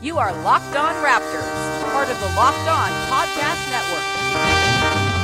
You are Locked On Raptors, part of the Locked On Podcast Network.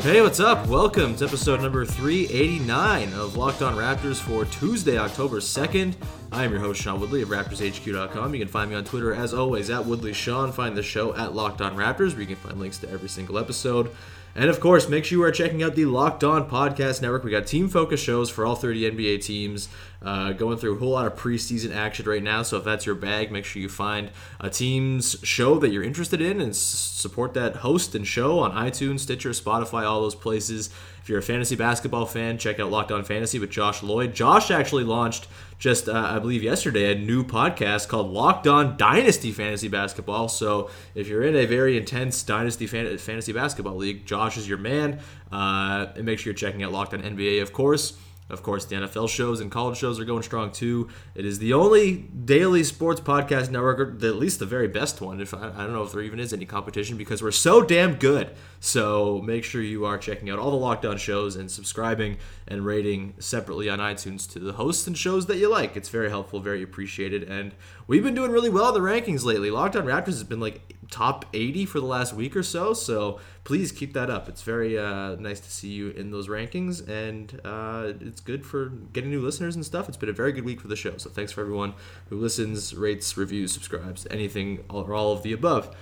Hey, what's up? Welcome to episode number 389 of Locked On Raptors for Tuesday, October 2nd. I am your host, Sean Woodley of RaptorsHQ.com. You can find me on Twitter, as always, at WoodleySean. Find the show at Locked On Raptors, where you can find links to every single episode. And of course, make sure you are checking out the Locked On Podcast Network. We got team focused shows for all 30 NBA teams, uh, going through a whole lot of preseason action right now. So if that's your bag, make sure you find a team's show that you're interested in and s- support that host and show on iTunes, Stitcher, Spotify, all those places. If you're a fantasy basketball fan, check out Locked On Fantasy with Josh Lloyd. Josh actually launched just, uh, I believe, yesterday a new podcast called Locked On Dynasty Fantasy Basketball. So if you're in a very intense Dynasty fan- Fantasy Basketball league, Josh is your man. Uh, and make sure you're checking out Locked On NBA, of course. Of course, the NFL shows and college shows are going strong too. It is the only daily sports podcast network, or at least the very best one. If I, I don't know if there even is any competition because we're so damn good. So make sure you are checking out all the Locked On shows and subscribing and rating separately on iTunes to the hosts and shows that you like. It's very helpful, very appreciated, and we've been doing really well in the rankings lately. Locked On Raptors has been like top 80 for the last week or so. So please keep that up. It's very uh, nice to see you in those rankings, and uh, it's good for getting new listeners and stuff. It's been a very good week for the show. So thanks for everyone who listens, rates, reviews, subscribes, anything or all of the above.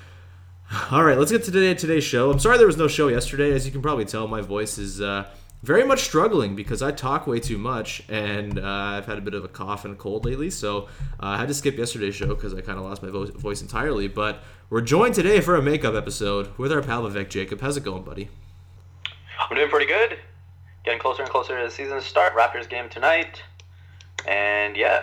All right, let's get to today today's show. I'm sorry there was no show yesterday. As you can probably tell, my voice is uh, very much struggling because I talk way too much, and uh, I've had a bit of a cough and a cold lately. So uh, I had to skip yesterday's show because I kind of lost my vo- voice entirely. But we're joined today for a makeup episode with our pal Vivek Jacob. How's it going, buddy? I'm doing pretty good. Getting closer and closer to the season start. Raptors game tonight. And yeah,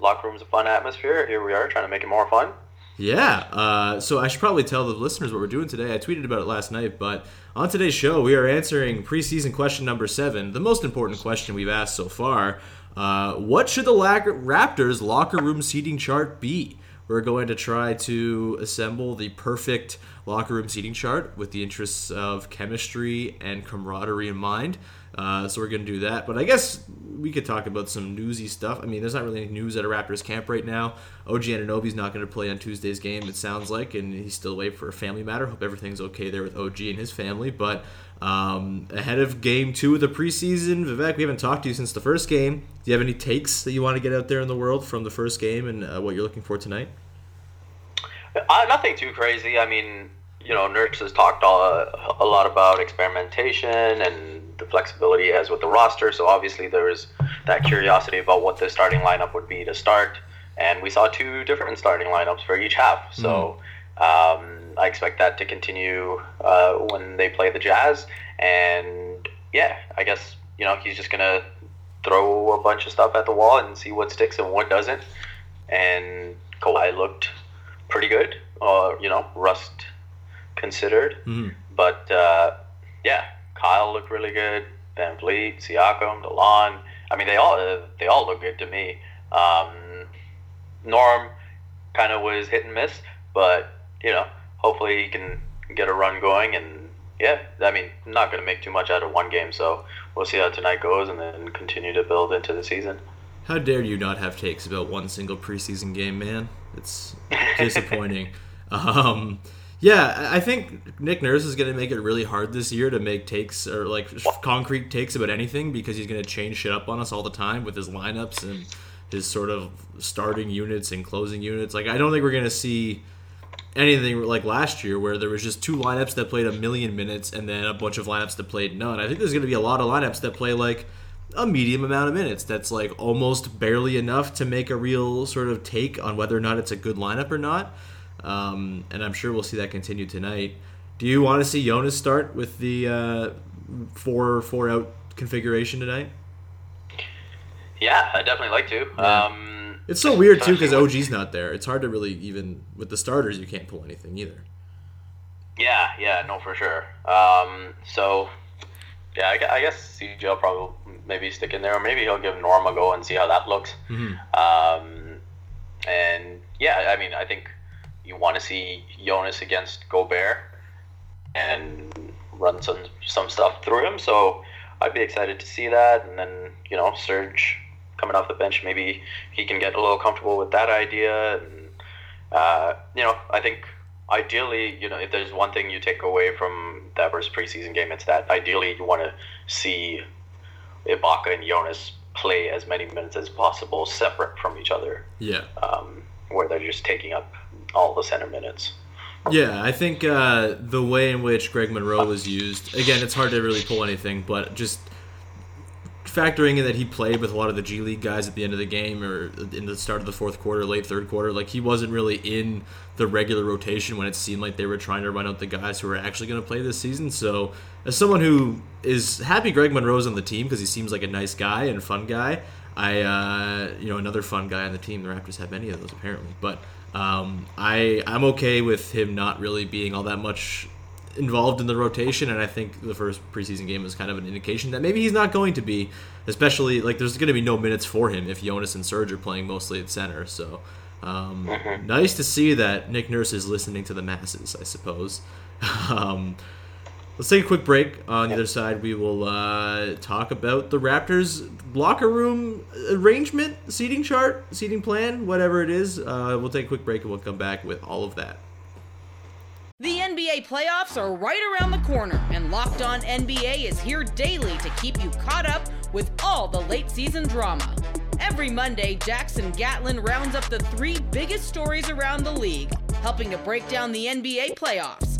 locker room's a fun atmosphere. Here we are trying to make it more fun. Yeah. Uh, so I should probably tell the listeners what we're doing today. I tweeted about it last night, but on today's show, we are answering preseason question number seven, the most important question we've asked so far. Uh, what should the Raptors locker room seating chart be? We're going to try to assemble the perfect locker room seating chart with the interests of chemistry and camaraderie in mind. Uh, so we're going to do that. But I guess we could talk about some newsy stuff. I mean, there's not really any news at a Raptors camp right now. OG Anunoby's not going to play on Tuesday's game, it sounds like, and he's still away for a family matter. Hope everything's okay there with OG and his family. But um, ahead of game two of the preseason, Vivek, we haven't talked to you since the first game. Do you have any takes that you want to get out there in the world from the first game and uh, what you're looking for tonight? Uh, nothing too crazy. I mean, you know, Nurse has talked a, a lot about experimentation and the flexibility he has with the roster. So obviously there was that curiosity about what the starting lineup would be to start. And we saw two different starting lineups for each half. So um, I expect that to continue uh, when they play the Jazz. And yeah, I guess, you know, he's just to throw a bunch of stuff at the wall and see what sticks and what doesn't. And Kawhi looked pretty good, uh, you know, rust considered. Mhm. But uh, yeah, Kyle looked really good. VanVleet, Siakam, Delon. I mean, they all they all look good to me. Um, Norm kind of was hit and miss, but you know, hopefully he can get a run going. And yeah, I mean, I'm not going to make too much out of one game, so we'll see how tonight goes, and then continue to build into the season. How dare you not have takes about one single preseason game, man? It's disappointing. um, yeah, I think Nick Nurse is going to make it really hard this year to make takes or like concrete takes about anything because he's going to change shit up on us all the time with his lineups and his sort of starting units and closing units. Like, I don't think we're going to see anything like last year where there was just two lineups that played a million minutes and then a bunch of lineups that played none. I think there's going to be a lot of lineups that play like a medium amount of minutes that's like almost barely enough to make a real sort of take on whether or not it's a good lineup or not. Um, and I'm sure we'll see that continue tonight. Do you want to see Jonas start with the uh, four four out configuration tonight? Yeah, I definitely like to. Yeah. Um, It's so weird too because OG's not there. It's hard to really even with the starters. You can't pull anything either. Yeah, yeah, no, for sure. Um, so, yeah, I, I guess CJ will probably maybe stick in there, or maybe he'll give Norm a go and see how that looks. Um, and yeah, I mean, I think you want to see Jonas against Gobert and run some some stuff through him. So I'd be excited to see that. And then you know, Serge coming off the bench, maybe he can get a little comfortable with that idea. And uh, you know, I think ideally, you know, if there's one thing you take away from that first preseason game, it's that ideally you want to see Ibaka and Jonas play as many minutes as possible separate from each other, Yeah. um, where they're just taking up all the center minutes. Yeah, I think uh, the way in which Greg Monroe was used, again, it's hard to really pull anything, but just factoring in that he played with a lot of the G League guys at the end of the game or in the start of the fourth quarter, late third quarter, like he wasn't really in the regular rotation when it seemed like they were trying to run out the guys who were actually going to play this season. So, as someone who is happy Greg Monroe's on the team because he seems like a nice guy and fun guy, I, uh, you know, another fun guy on the team. The Raptors have many of those apparently, but um, I I'm okay with him not really being all that much involved in the rotation, and I think the first preseason game was kind of an indication that maybe he's not going to be, especially like there's going to be no minutes for him if Jonas and Serge are playing mostly at center. So um, nice to see that Nick Nurse is listening to the masses, I suppose. um, Let's take a quick break. On the other side, we will uh, talk about the Raptors' locker room arrangement, seating chart, seating plan, whatever it is. Uh, we'll take a quick break and we'll come back with all of that. The NBA playoffs are right around the corner, and Locked On NBA is here daily to keep you caught up with all the late season drama. Every Monday, Jackson Gatlin rounds up the three biggest stories around the league, helping to break down the NBA playoffs.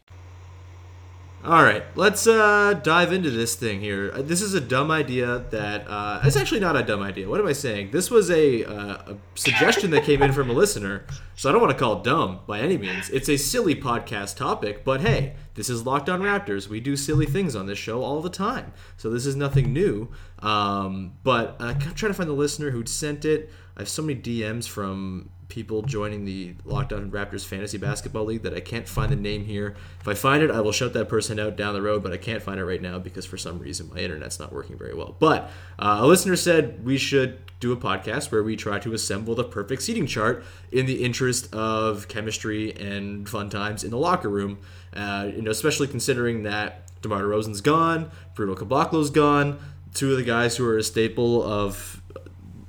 All right, let's uh, dive into this thing here. Uh, This is a dumb idea that uh, it's actually not a dumb idea. What am I saying? This was a, uh, a suggestion that came in from a listener, so I don't want to call it dumb by any means. It's a silly podcast topic, but hey, this is Locked On Raptors. We do silly things on this show all the time, so this is nothing new. Um, but uh, I'm trying to find the listener who'd sent it. I have so many DMs from people joining the Locked On Raptors Fantasy Basketball League that I can't find the name here. If I find it, I will shout that person out down the road, but I can't find it right now because for some reason my internet's not working very well. But uh, a listener said we should do a podcast where we try to assemble the perfect seating chart in the interest of chemistry and fun times in the locker room. Uh, you know, especially considering that DeMar DeRozan's gone, Bruno Caboclo's gone, two of the guys who are a staple of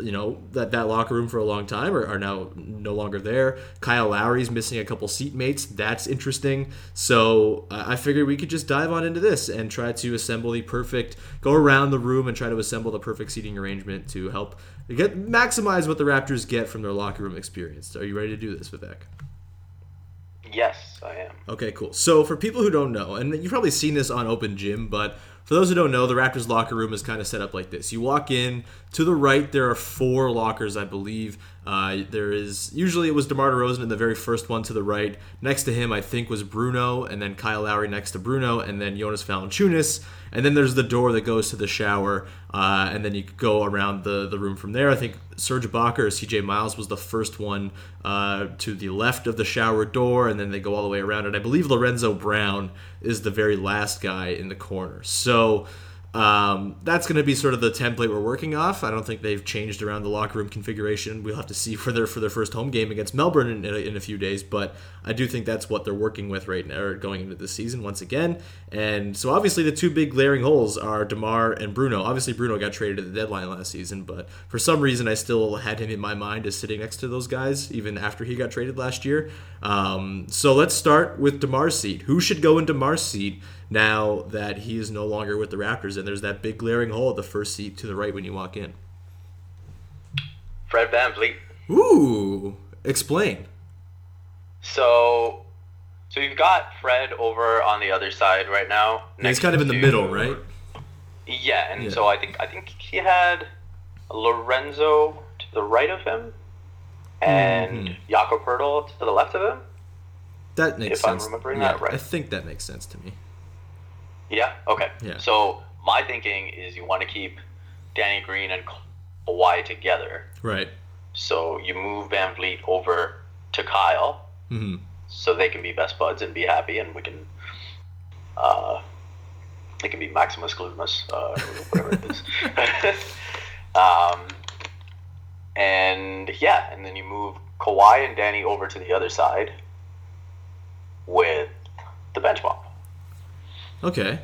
you know that that locker room for a long time are, are now no longer there. Kyle Lowry's missing a couple seatmates. That's interesting. So uh, I figured we could just dive on into this and try to assemble the perfect, go around the room and try to assemble the perfect seating arrangement to help get maximize what the Raptors get from their locker room experience. Are you ready to do this, Vivek? Yes, I am. Okay, cool. So for people who don't know, and you've probably seen this on Open Gym, but for those who don't know, the Raptors locker room is kind of set up like this. You walk in to the right, there are four lockers, I believe. Uh, there is usually it was DeMar DeRozan in the very first one to the right. Next to him, I think was Bruno, and then Kyle Lowry next to Bruno, and then Jonas Valanciunas. And then there's the door that goes to the shower, uh, and then you go around the, the room from there. I think Serge Ibaka or CJ Miles was the first one uh, to the left of the shower door, and then they go all the way around. And I believe Lorenzo Brown is the very last guy in the corner. So um, that's going to be sort of the template we're working off. I don't think they've changed around the locker room configuration. We'll have to see for their for their first home game against Melbourne in, in, a, in a few days, but I do think that's what they're working with right now, or going into this season once again. And so obviously the two big glaring holes are Demar and Bruno. Obviously Bruno got traded at the deadline last season, but for some reason I still had him in my mind as sitting next to those guys even after he got traded last year. Um, so let's start with Demar's seat. Who should go in Demar's seat? Now that he is no longer with the Raptors, and there's that big glaring hole at the first seat to the right when you walk in. Fred VanVleet. Ooh, explain. So, so you've got Fred over on the other side right now. He's kind of in the middle, right? Yeah, and Yeah. so I think I think he had Lorenzo to the right of him, and Mhm. Jakob Poeltl to the left of him. That makes If I'm sense. remembering yeah, that right. I think that makes sense to me. Yeah. Okay. Yeah. So my thinking is you want to keep Danny Green and Kawhi together. Right. So you move VanVleet over to Kyle, hmm so they can be best buds and be happy, and we can. Uh, it can be Maximus Glumus, uh, whatever it is. um, and yeah, and then you move Kawhi and Danny over to the other side with the bench bump. Okay.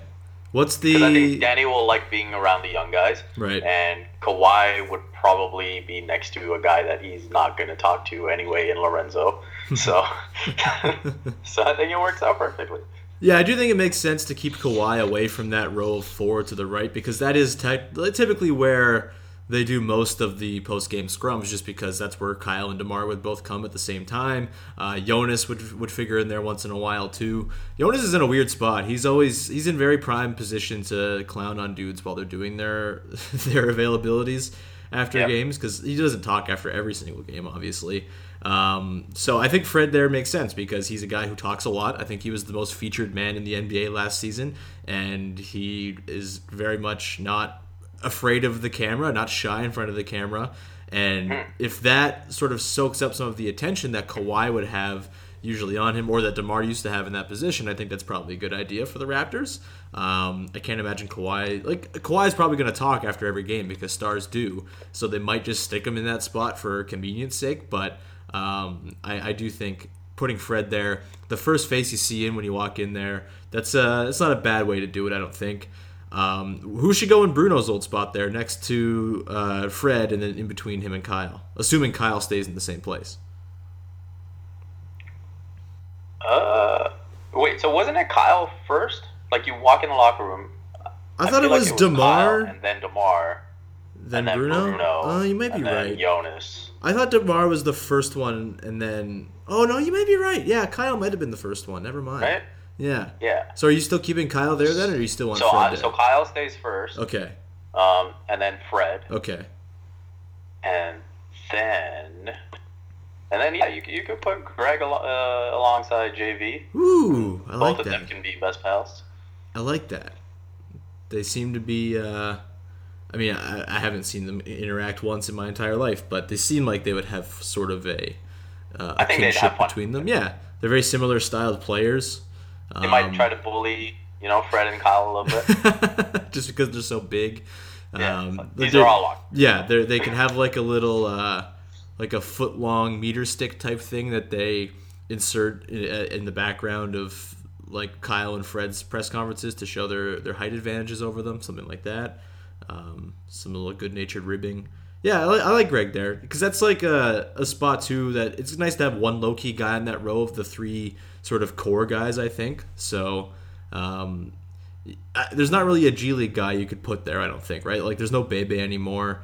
What's Because I think the Danny will like being around the young guys, right? and Kawhi would probably be next to a guy that he's not going to talk to anyway in Lorenzo. So, so I think it works out perfectly. Yeah, I do think it makes sense to keep Kawhi away from that row of four to the right because that is tech typically where they do most of the post game scrums, just because that's where Kyle and Demar would both come at the same time. Uh, Jonas would would figure in there once in a while too. Jonas is in a weird spot. He's always he's in very prime position to clown on dudes while they're doing their their availabilities after Yep. games because he doesn't talk after every single game, obviously. Um, so I think Fred there makes sense because he's a guy who talks a lot. I think he was the most featured man in the NBA last season, and he is very much not afraid of the camera, not shy in front of the camera. And if that sort of soaks up some of the attention that Kawhi would have usually on him, or that Demar used to have in that position, I think that's probably a good idea for the Raptors. Um, I can't imagine Kawhi like Kawhi is probably going to talk after every game because stars do, so they might just stick him in that spot for convenience sake. But um, I, I do think putting Fred there, the first face you see in when you walk in there, that's uh, it's not a bad way to do it. I don't think. Um, who should go in Bruno's old spot there, next to uh, Fred, and then in between him and Kyle, assuming Kyle stays in the same place. Uh, wait, so wasn't it Kyle first? Like you walk in the locker room. I, thought it like was, Demar, and then Demar, then, then Bruno. Bruno. Oh, you might be right. Jonas. I thought Demar was the first one, and then oh no, you might be right. Yeah, Kyle might have been the first one. Never mind. Right? Yeah. Yeah. So are you still keeping Kyle there then, or are you still on So Fred there? so Kyle stays first, okay. um, and then Fred, Okay. and then and then yeah, you could- you could put Greg al- uh, alongside JV. Ooh, I Both like of them can be best pals. I like that. They seem to be. Uh, I mean, I, I haven't seen them interact once in my entire life, but they seem like they would have sort of a, uh, a I think kinship have between them. Yeah, they're very similar styled players. They might Um, try to bully, you know, Fred and Kyle a little bit. just because they're so big. Yeah, Um, these they're- all locked. Yeah, they they can have like a little, uh, like a foot long meter stick type thing that they insert in, uh, in the background of like Kyle and Fred's press conferences to show their their height advantages over them, something like that. Um, some little good natured ribbing. Yeah, I like, I like Greg there because that's like a, a spot too that it's nice to have one low key guy in that row of the three sort of core guys. I think so. Um, I- there's not really a G League guy you could put there. I don't think, right? Like, there's no Bebe anymore.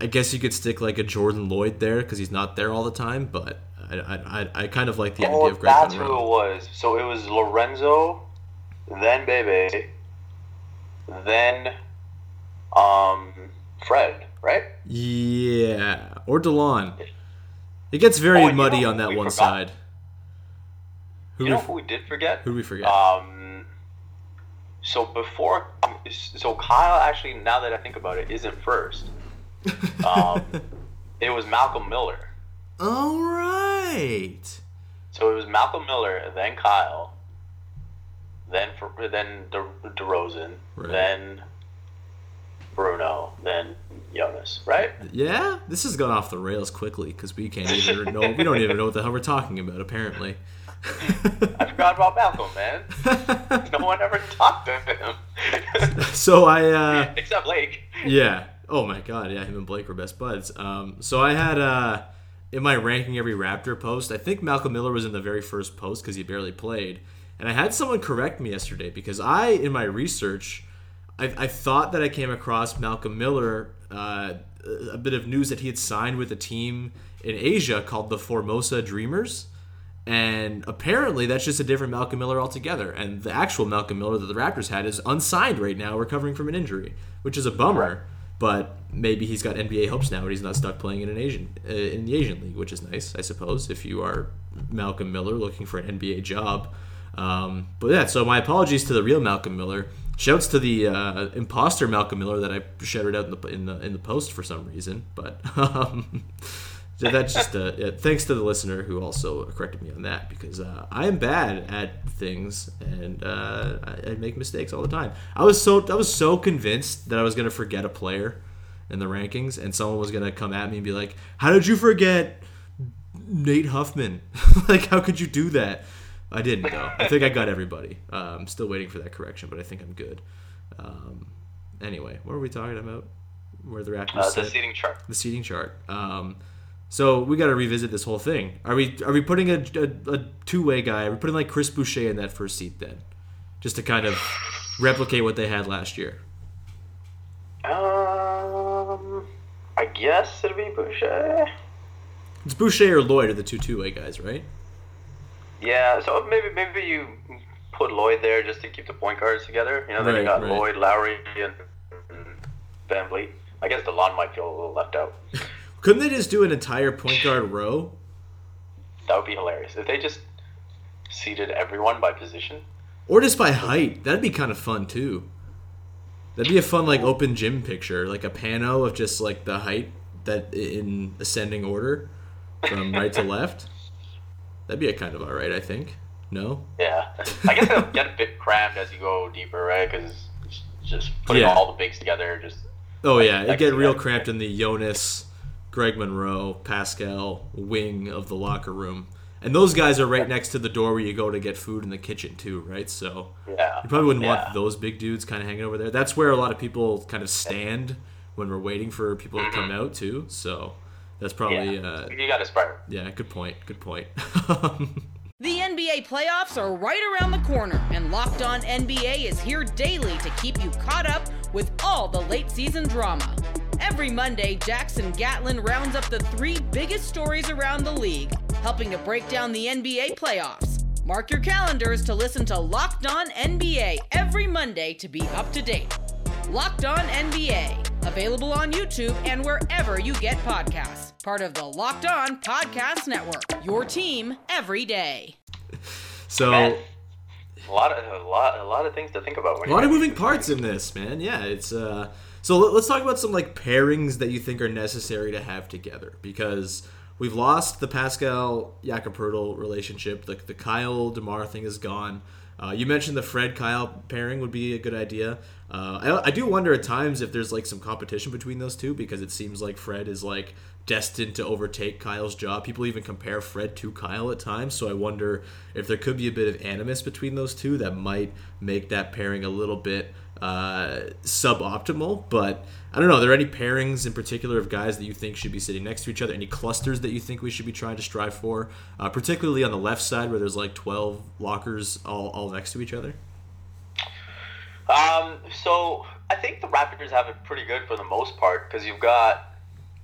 I guess you could stick like a Jordan Lloyd there because he's not there all the time. But I, I, I, I kind of like the Oh, idea of Greg that's who it was. So it was Lorenzo, then Bebe, then um, Fred, right? Yeah, or Delon. It gets very Oh, muddy on that one forgot? side. Who you we know who we did forget? who we forget? Um, so before, so Kyle actually, now that I think about it, isn't first. Um, it was Malcolm Miller. All right. So it was Malcolm Miller, then Kyle, then for, then De, DeRozan, Right. then Bruno, then Jonas, right? Yeah, this has gone off the rails quickly because we can't even know. We don't even know what the hell we're talking about. Apparently. I forgot about Malcolm, man. no one ever talked to him so I. Uh, except Blake. Yeah. Oh my god, yeah, him and Blake were best buds. Um, so I had uh, in my ranking every Raptor post, I think Malcolm Miller was in the very first post because he barely played, and I had someone correct me yesterday because I, in my research, I, I thought that I came across Malcolm Miller uh, a bit of news that he had signed with a team in Asia called the Formosa Dreamers. And apparently, that's just a different Malcolm Miller altogether. And the actual Malcolm Miller that the Raptors had is unsigned right now, recovering from an injury, which is a bummer but maybe he's got NBA hopes now, and he's not stuck playing in an Asian uh, in the Asian league, which is nice, I suppose. If you are Malcolm Miller looking for an NBA job, um, but yeah. So my apologies to the real Malcolm Miller. Shouts to the uh, imposter Malcolm Miller that I shouted out in the in the, in the post for some reason, but. Um, that's just a thanks to the listener who also corrected me on that because uh, I am bad at things and uh, I, I make mistakes all the time. I was so I was so convinced that I was gonna forget a player in the rankings and someone was gonna come at me and be like, "How did you forget Nate Huffman? like, how could you do that?" I didn't though. I think I got everybody. Uh, I'm still waiting for that correction, but I think I'm good. Um, anyway, what are we talking about? Where the Raptors? Uh, the sit? seating chart. the seating chart. Um, so we got to revisit this whole thing. Are we are we putting a, a, a two way guy? Are we putting like Chris Boucher in that first seat then, just to kind of replicate what they had last year? Um, I guess it'd be Boucher. It's Boucher or Lloyd are the two two way guys, right? Yeah, so maybe maybe you put Lloyd there just to keep the point guards together. You know, then Right, you got right. Lloyd, Lowry, and and VanVleet. I guess DeLon might feel a little left out. Couldn't they just do an entire point guard row? That would be hilarious if they just seated everyone by position. Or just by height. That'd be kind of fun too. That'd be a fun like open gym picture, like a pano of just like the height that in ascending order from right to left. That'd be a kind of alright, I think. No? Yeah, I guess it'll get a bit cramped as you go deeper, right? Because just putting Yeah. all the bigs together, just Oh yeah, it get real cramped in the Jonas, Greg Monroe, Pascal wing of the locker room, and those guys are right next to the door where you go to get food in the kitchen too, right? So yeah. you probably wouldn't yeah. want those big dudes kind of hanging over there. That's where a lot of people kind of stand when we're waiting for people to come mm-hmm. out too. So that's probably Yeah. uh, you got to spread. yeah, good point, good point. The NBA playoffs are right around the corner, and Locked On NBA is here daily to keep you caught up with all the late season drama. Every Monday, Jackson Gatlin rounds up the three biggest stories around the league, helping to break down the NBA playoffs. Mark your calendars to listen to Locked On NBA every Monday to be up to date. Locked On NBA, available on YouTube and wherever you get podcasts. Part of the Locked On Podcast Network. Your team every day. so Man, a lot of a lot a lot of things to think about. When a lot of moving parts in this, man. Yeah, it's uh. So let- let's talk about some like pairings that you think are necessary to have together because we've lost the Pascal Jakob relationship. The the Kyle Demar thing is gone. Uh, you mentioned the Fred Kyle pairing would be a good idea. Uh, I, I do wonder at times if there's like some competition between those two because it seems like Fred is like destined to overtake Kyle's job. People even compare Fred to Kyle at times, so I wonder if there could be a bit of animus between those two that might make that pairing a little bit uh, suboptimal. But I don't know. Are there any pairings in particular of guys that you think should be sitting next to each other? Any clusters that you think we should be trying to strive for, uh, particularly on the left side where there's like 12 lockers all, all next to each other? Um, so I think the Raptors have it pretty good for the most part because you've got,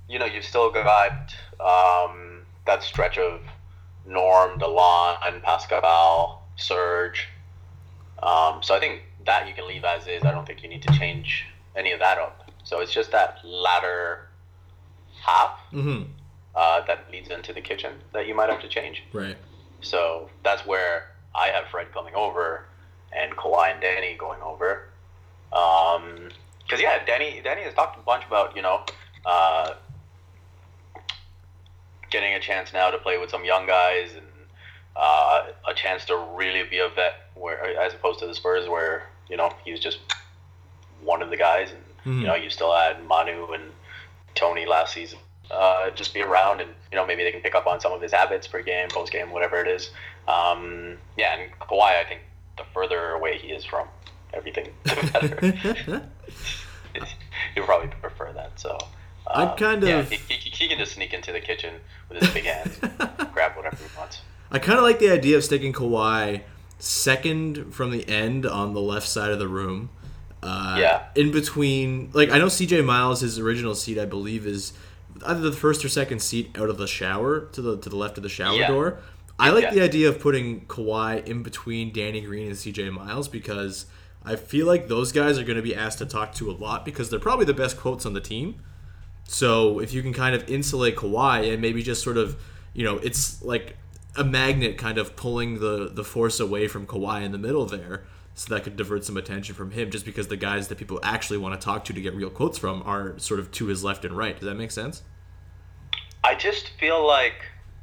you know, you've still got um, that stretch of Norm, DeLon, Pascal, Serge. Um, so I think that you can leave as is. I don't think you need to change any of that up. So it's just that latter half Mm-hmm. uh, that leads into the kitchen that you might have to change. Right. So that's where I have Fred coming over and Kawhi and Danny going over. Because yeah, Danny Danny has talked a bunch about you know uh, getting a chance now to play with some young guys and uh, a chance to really be a vet, where as opposed to the Spurs where you know he was just one of the guys, and you know you still had Manu and Tony last season. Uh, just be around and you know maybe they can pick up on some of his habits per game, post game, whatever it is. Um, yeah, and Kawhi, I think the further away he is from everything, the better. He'll probably prefer that. So I'm um, kind yeah, of- he, he, he can just sneak into the kitchen with his big hands, and grab whatever he wants. I kind of like the idea of sticking Kawhi second from the end on the left side of the room. Uh, Yeah. In between, like I know CJ Miles, his original seat, I believe, is either the first or second seat out of the shower to the to the left of the shower Yeah. door. I like Yeah. the idea of putting Kawhi in between Danny Green and CJ Miles because I feel like those guys are going to be asked to talk to a lot because they're probably the best quotes on the team. So if you can kind of insulate Kawhi and maybe just sort of, you know, it's like a magnet kind of pulling the the force away from Kawhi in the middle there, so that could divert some attention from him. Just because the guys that people actually want to talk to to get real quotes from are sort of to his left and right. Does that make sense? I just feel like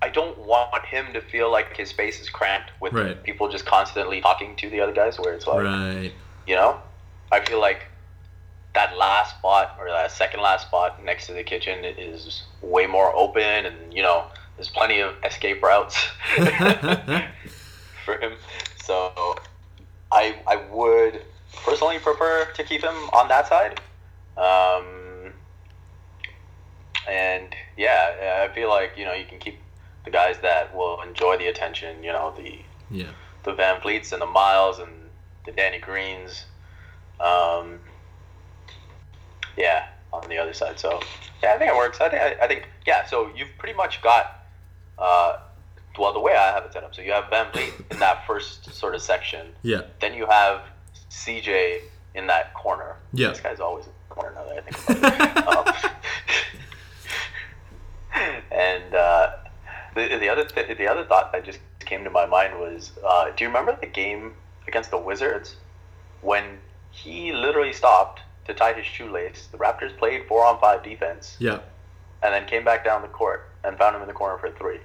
I don't want him to feel like his space is cramped with Right. people just constantly talking to the other guys. Where it's like, Right. you know, I feel like that last spot or that second last spot next to the kitchen is way more open, and you know, there's plenty of escape routes for him. So I I would personally prefer to keep him on that side. Um, and yeah, I feel like you know you can keep the guys that will enjoy the attention. You know the Yeah. the VanVleets and the Miles and the Danny Greens. Um, yeah, on the other side. So yeah, I think it works. I think I, I think yeah. So you've pretty much got uh, well the way I have it set up. So you have VanVleet in that first sort of section. Yeah. Then you have CJ in that corner. Yeah. This guy's always in the corner now that I think about it. um, and uh, the, the other th- the other thought that just came to my mind was, uh, do you remember the game against the Wizards when he literally stopped to tie his shoelace? The Raptors played four on five defense Yeah. and then came back down the court and found him in the corner for three.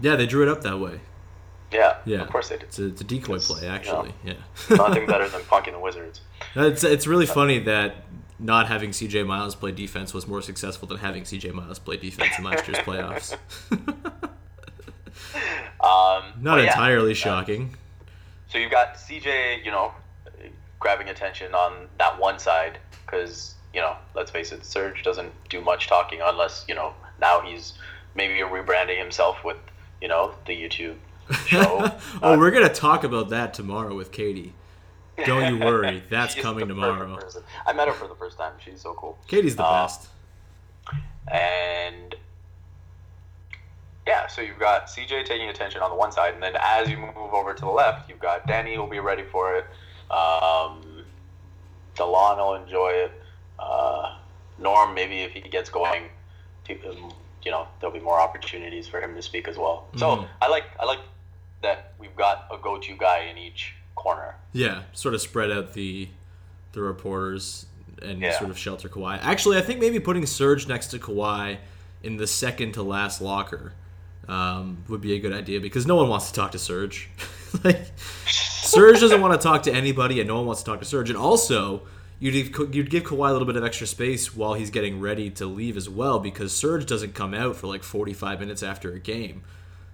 Yeah, they drew it up that way. Yeah, Yeah. of course they did. It's a, it's a decoy It's, play, you know, actually. Yeah. Nothing better than punking the Wizards. It's it's really funny that not having CJ Miles play defense was more successful than having CJ Miles play defense in last year's playoffs. Um, Not yeah. entirely shocking. So you've got CJ, you know, grabbing attention on that one side because you know, let's face it, Serge doesn't do much talking unless you know now he's maybe rebranding himself with you know the YouTube show. oh, we're gonna talk about that tomorrow with Katie. Don't you worry, that's coming tomorrow. I met her for the first time. She's so cool. Katie's the Uh, best. And yeah, so you've got CJ taking attention on the one side, and then as you move over to the left, you've got Danny who'll be ready for it. Um, Delon will enjoy it. Uh, Norm, maybe if he gets going, to- um, you know, there'll be more opportunities for him to speak as well. So Mhm. I like I like that we've got a go-to guy in each corner. Yeah, sort of spread out the the reporters and Yeah. sort of shelter Kawhi. Actually, I think maybe putting Serge next to Kawhi in the second to last locker um, would be a good idea because no one wants to talk to Serge. like Serge doesn't want to talk to anybody, and no one wants to talk to Serge. And also, you'd you'd give Kawhi a little bit of extra space while he's getting ready to leave as well because Serge doesn't come out for like 45 minutes after a game.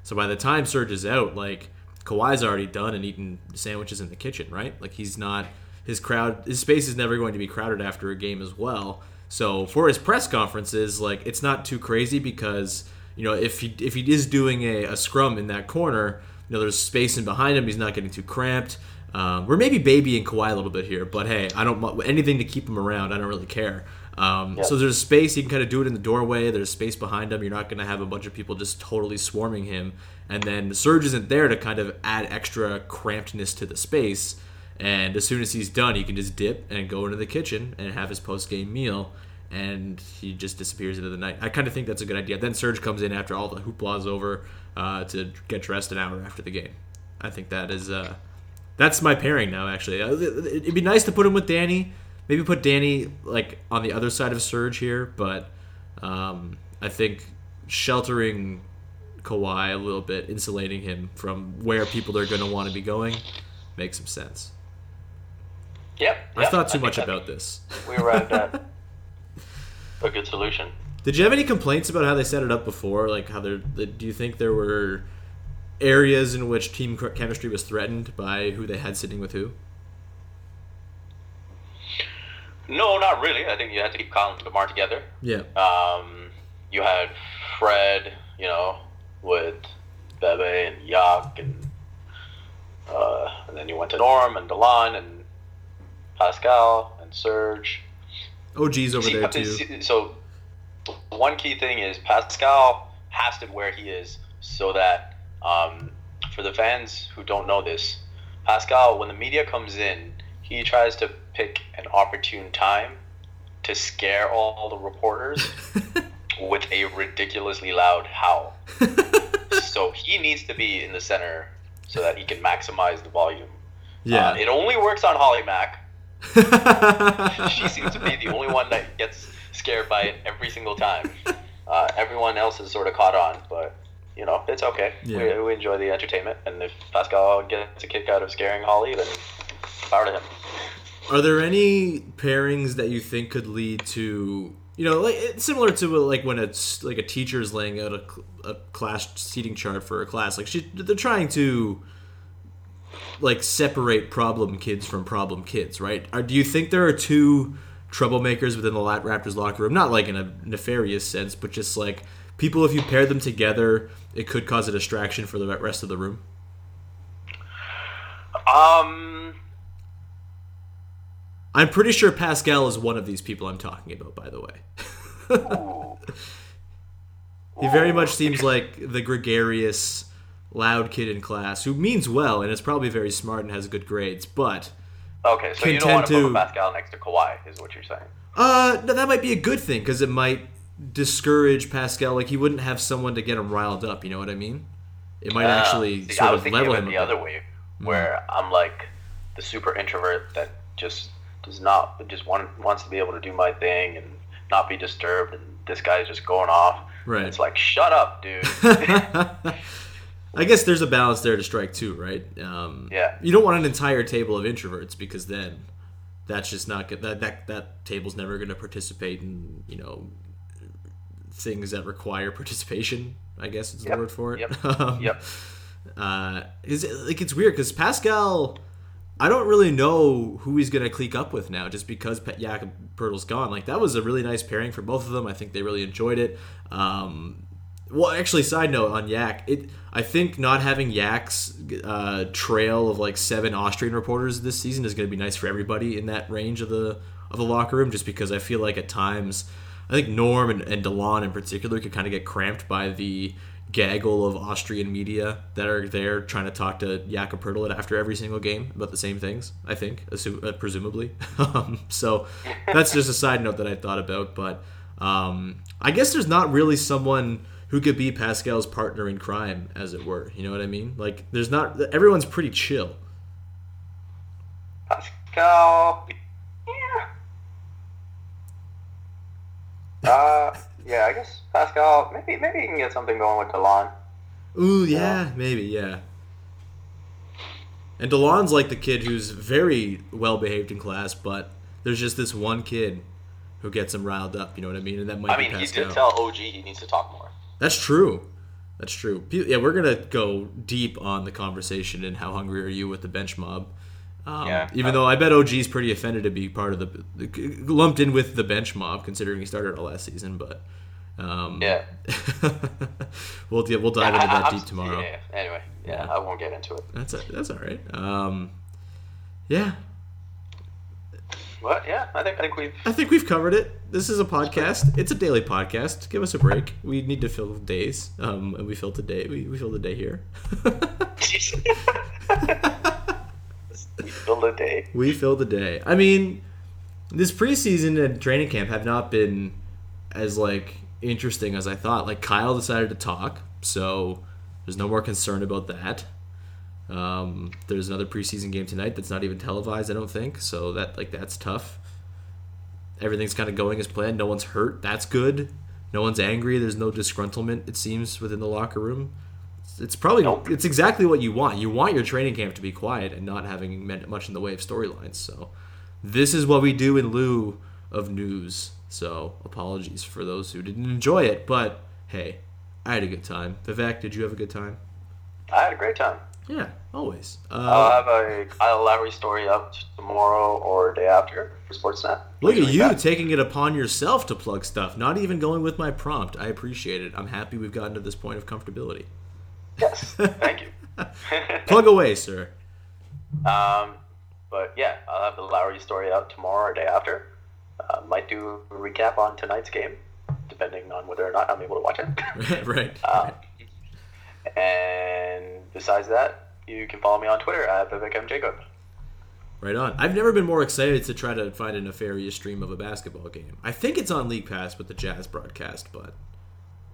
So by the time Serge is out, like Kawhi's already done and eaten sandwiches in the kitchen, right? Like he's not his crowd his space is never going to be crowded after a game as well. So for his press conferences, like it's not too crazy because you know if he if he is doing a, a scrum in that corner, you know there's space in behind him. He's not getting too cramped. Um, we're maybe babying Kawhi a little bit here, but hey, I don't anything to keep him around. I don't really care. Um, So there's space. You can kind of do it in the doorway. There's space behind him. You're not going to have a bunch of people just totally swarming him. And then the Serge isn't there to kind of add extra crampedness to the space. And as soon as he's done, he can just dip and go into the kitchen and have his post game meal. And he just disappears into the night. I kind of think that's a good idea. Then Serge comes in after all the hoopla is over uh, to get dressed an hour after the game. I think that is uh, that's my pairing now. Actually, Uh, it'd be nice to put him with Danny. Maybe put Danny like on the other side of Serge here, but um, I think sheltering Kawhi a little bit, insulating him from where people are going to want to be going, makes some sense. Yep. I've thought too I much about this. We arrived at a good solution. Did you have any complaints about how they set it up before? Like how they're? Do you think there were areas in which team chemistry was threatened by who they had sitting with who? No, not really. I think you had to keep Colin and DeMar together. Yeah. Um, you had Fred, you know, with Bebe and Yak, and uh, and then you went to Norm and Delon and Pascal and Serge. OG's over See, there too. see- So one key thing is Pascal has to where he is so that um, for the fans who don't know this, Pascal, when the media comes in, he tries to pick an opportune time to scare all the reporters with a ridiculously loud howl. so he needs to be in the center so that he can maximize the volume. Yeah. Uh, it only works on Holly Mack. she seems to be the only one that gets scared by it every single time. Uh, everyone else is sort of caught on, but you know it's okay. Yeah. We, we enjoy the entertainment, and if Pascal gets a kick out of scaring Holly, then power to him. Are there any pairings that you think could lead to you know like it's similar to uh, like when it's like a teacher's laying out a, a class seating chart for a class like she they're trying to like separate problem kids from problem kids right or do you think there are two troublemakers within the raptors locker room not like in a nefarious sense but just like people if you pair them together it could cause a distraction for the rest of the room Um, i'm pretty sure pascal is one of these people i'm talking about by the way. He very much seems like the gregarious, loud kid in class who means well and is probably very smart and has good grades. But okay, so you don't want to put to- Pascal next to Kawhi, is what you're saying? uh, no, that might be a good thing because it might discourage Pascal. Like he wouldn't have someone to get him riled up. You know what I mean? It might Uh, actually see, sort of level him. the bit. other way, where I'm like the super introvert that just does not just want wants to be able to do my thing and not be disturbed, and this guy's just going off. Right. It's like, shut up, dude. I guess there's a balance there to strike too, right? Um, Yeah. You don't want an entire table of introverts because then that's just not good. That that that table's never going to participate in you know things that require participation. I guess is the Yep. word for it. Yep. Um, yep. Uh, is it, like it's weird because Pascal, I don't really know who he's gonna clique up with now, just because Pe- Yak and Poeltl's gone. Like that was a really nice pairing for both of them. I think they really enjoyed it. Um, well, actually, side note on Yak, it I think not having Yak's uh, trail of like seven Austrian reporters this season is going to be nice for everybody in that range of the of the locker room. Just because I feel like at times, I think Norm and, and Delon in particular could kind of get cramped by the gaggle of Austrian media that are there trying to talk to Jakob Poeltl after every single game about the same things. I think, assume, uh, presumably. um, so that's just a side note that I thought about. But um, I guess there's not really someone who could be Pascal's partner in crime, as it were. You know what I mean? Like, there's not. Everyone's pretty chill. Pascal. Yeah. Uh, yeah, I guess Pascal. Maybe, maybe you can get something going with Delon. Ooh, yeah, maybe, yeah. And Delon's like the kid who's very well behaved in class, but there's just this one kid who gets him riled up. You know what I mean? And that might I be mean, he Pascal. did tell OG he needs to talk more. That's true. That's true. Yeah, we're gonna go deep on the conversation and how hungry are you with the bench mob. Um, Yeah. Even though I bet OG's pretty offended to be part of the, the lumped in with the bench mob, considering he started all last season. But um, Yeah. we'll we'll dive into I- I- that I'm- deep tomorrow. Yeah, yeah. Anyway, yeah, Yeah. I won't get into it. That's a, that's all right. Um, yeah, But yeah, I think I think we've I think we've covered it. This is a podcast. It's a daily podcast. Give us a break. We need to fill days, um, and we filled the day. We, we filled the day here. we filled a day. we the day. I mean, this preseason and training camp have not been as like interesting as I thought. Like Kyle decided to talk, so there's no more concern about that. Um, there's another preseason game tonight that's not even televised, I don't think. So that like that's tough. Everything's kind of going as planned. No one's hurt. That's good. No one's angry. There's no disgruntlement. It seems within the locker room. It's- probably Nope. it's exactly what you want. You want your training camp to be quiet and not having much in the way of storylines. So this is what we do in lieu of news. So apologies for those who didn't enjoy it, but hey, I had a good time. Vivek, did you have a good time? I had a great time. Yeah, always. I'll Uh, have a Kyle Lowry story up tomorrow or day after for Sportsnet. look at you that. taking it upon yourself to plug stuff, not even going with my prompt. I appreciate it. I'm happy we've gotten to this point of comfortability. Yes, thank you. Plug away, sir. Um, but yeah, I'll have the Lowry story out tomorrow or day after. Uh, might do a recap on tonight's game, depending on whether or not I'm able to watch it. right. Um, and besides that, you can follow me on Twitter at Vivek M. Jacob. Right on. I've never been more excited to try to find a nefarious stream of a basketball game. I think it's on League Pass with the Jazz broadcast, but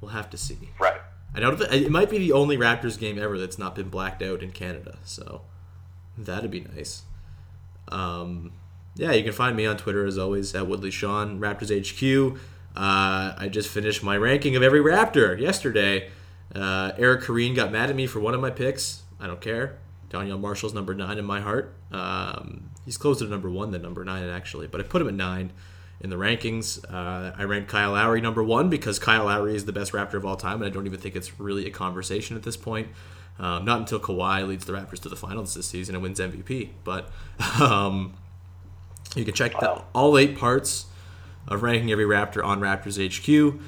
we'll have to see. Right. I that it might be the only Raptors game ever that's not been blacked out in Canada, so that'd be nice. Um, yeah, you can find me on Twitter as always at Woodley Sean Raptors HQ. Uh, I just finished my ranking of every Raptor yesterday. Uh, Eric Koreen got mad at me for one of my picks. I don't care. Donyell Marshall's number nine in my heart. Um, he's closer to number one than number nine actually, but I put him at nine in the rankings. Uh, I ranked Kyle Lowry number one because Kyle Lowry is the best Raptor of all time, and I don't even think it's really a conversation at this point. Um, not until Kawhi leads the Raptors to the finals this season and wins MVP. But um, you can check the, all eight parts of ranking every Raptor on Raptors HQ.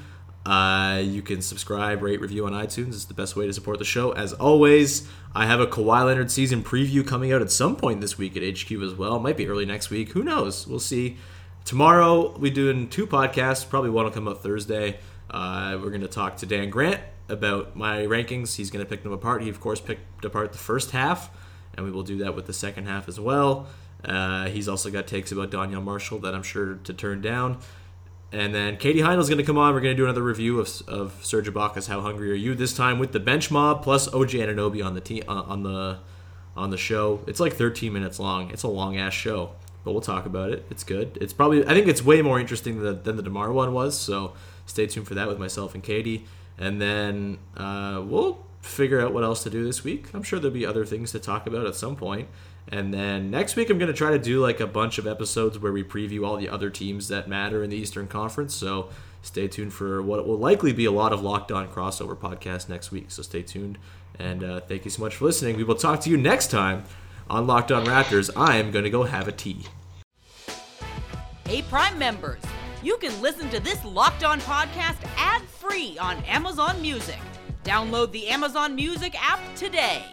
Uh, you can subscribe, rate, review on iTunes. It's the best way to support the show. As always, I have a Kawhi Leonard season preview coming out at some point this week at HQ as well. Might be early next week. Who knows? We'll see. Tomorrow we're doing two podcasts. Probably one will come up Thursday. Uh, we're going to talk to Dan Grant about my rankings. He's going to pick them apart. He of course picked apart the first half, and we will do that with the second half as well. Uh, he's also got takes about Donyell Marshall that I'm sure to turn down. And then Katie Heindl's going to come on. We're going to do another review of, of Serge Ibaka's "How Hungry Are You?" This time with the bench mob plus OG Anunoby on the team uh, on the on the show. It's like 13 minutes long. It's a long ass show, but we'll talk about it. It's good. It's probably I think it's way more interesting than, than the DeMar one was. So stay tuned for that with myself and Katie. And then uh, we'll figure out what else to do this week. I'm sure there'll be other things to talk about at some point. And then next week, I'm going to try to do like a bunch of episodes where we preview all the other teams that matter in the Eastern Conference. So stay tuned for what will likely be a lot of Locked On crossover podcast next week. So stay tuned. And uh, thank you so much for listening. We will talk to you next time on Locked On Raptors. I am going to go have a tea. Hey, Prime members, you can listen to this Locked On podcast ad free on Amazon Music. Download the Amazon Music app today.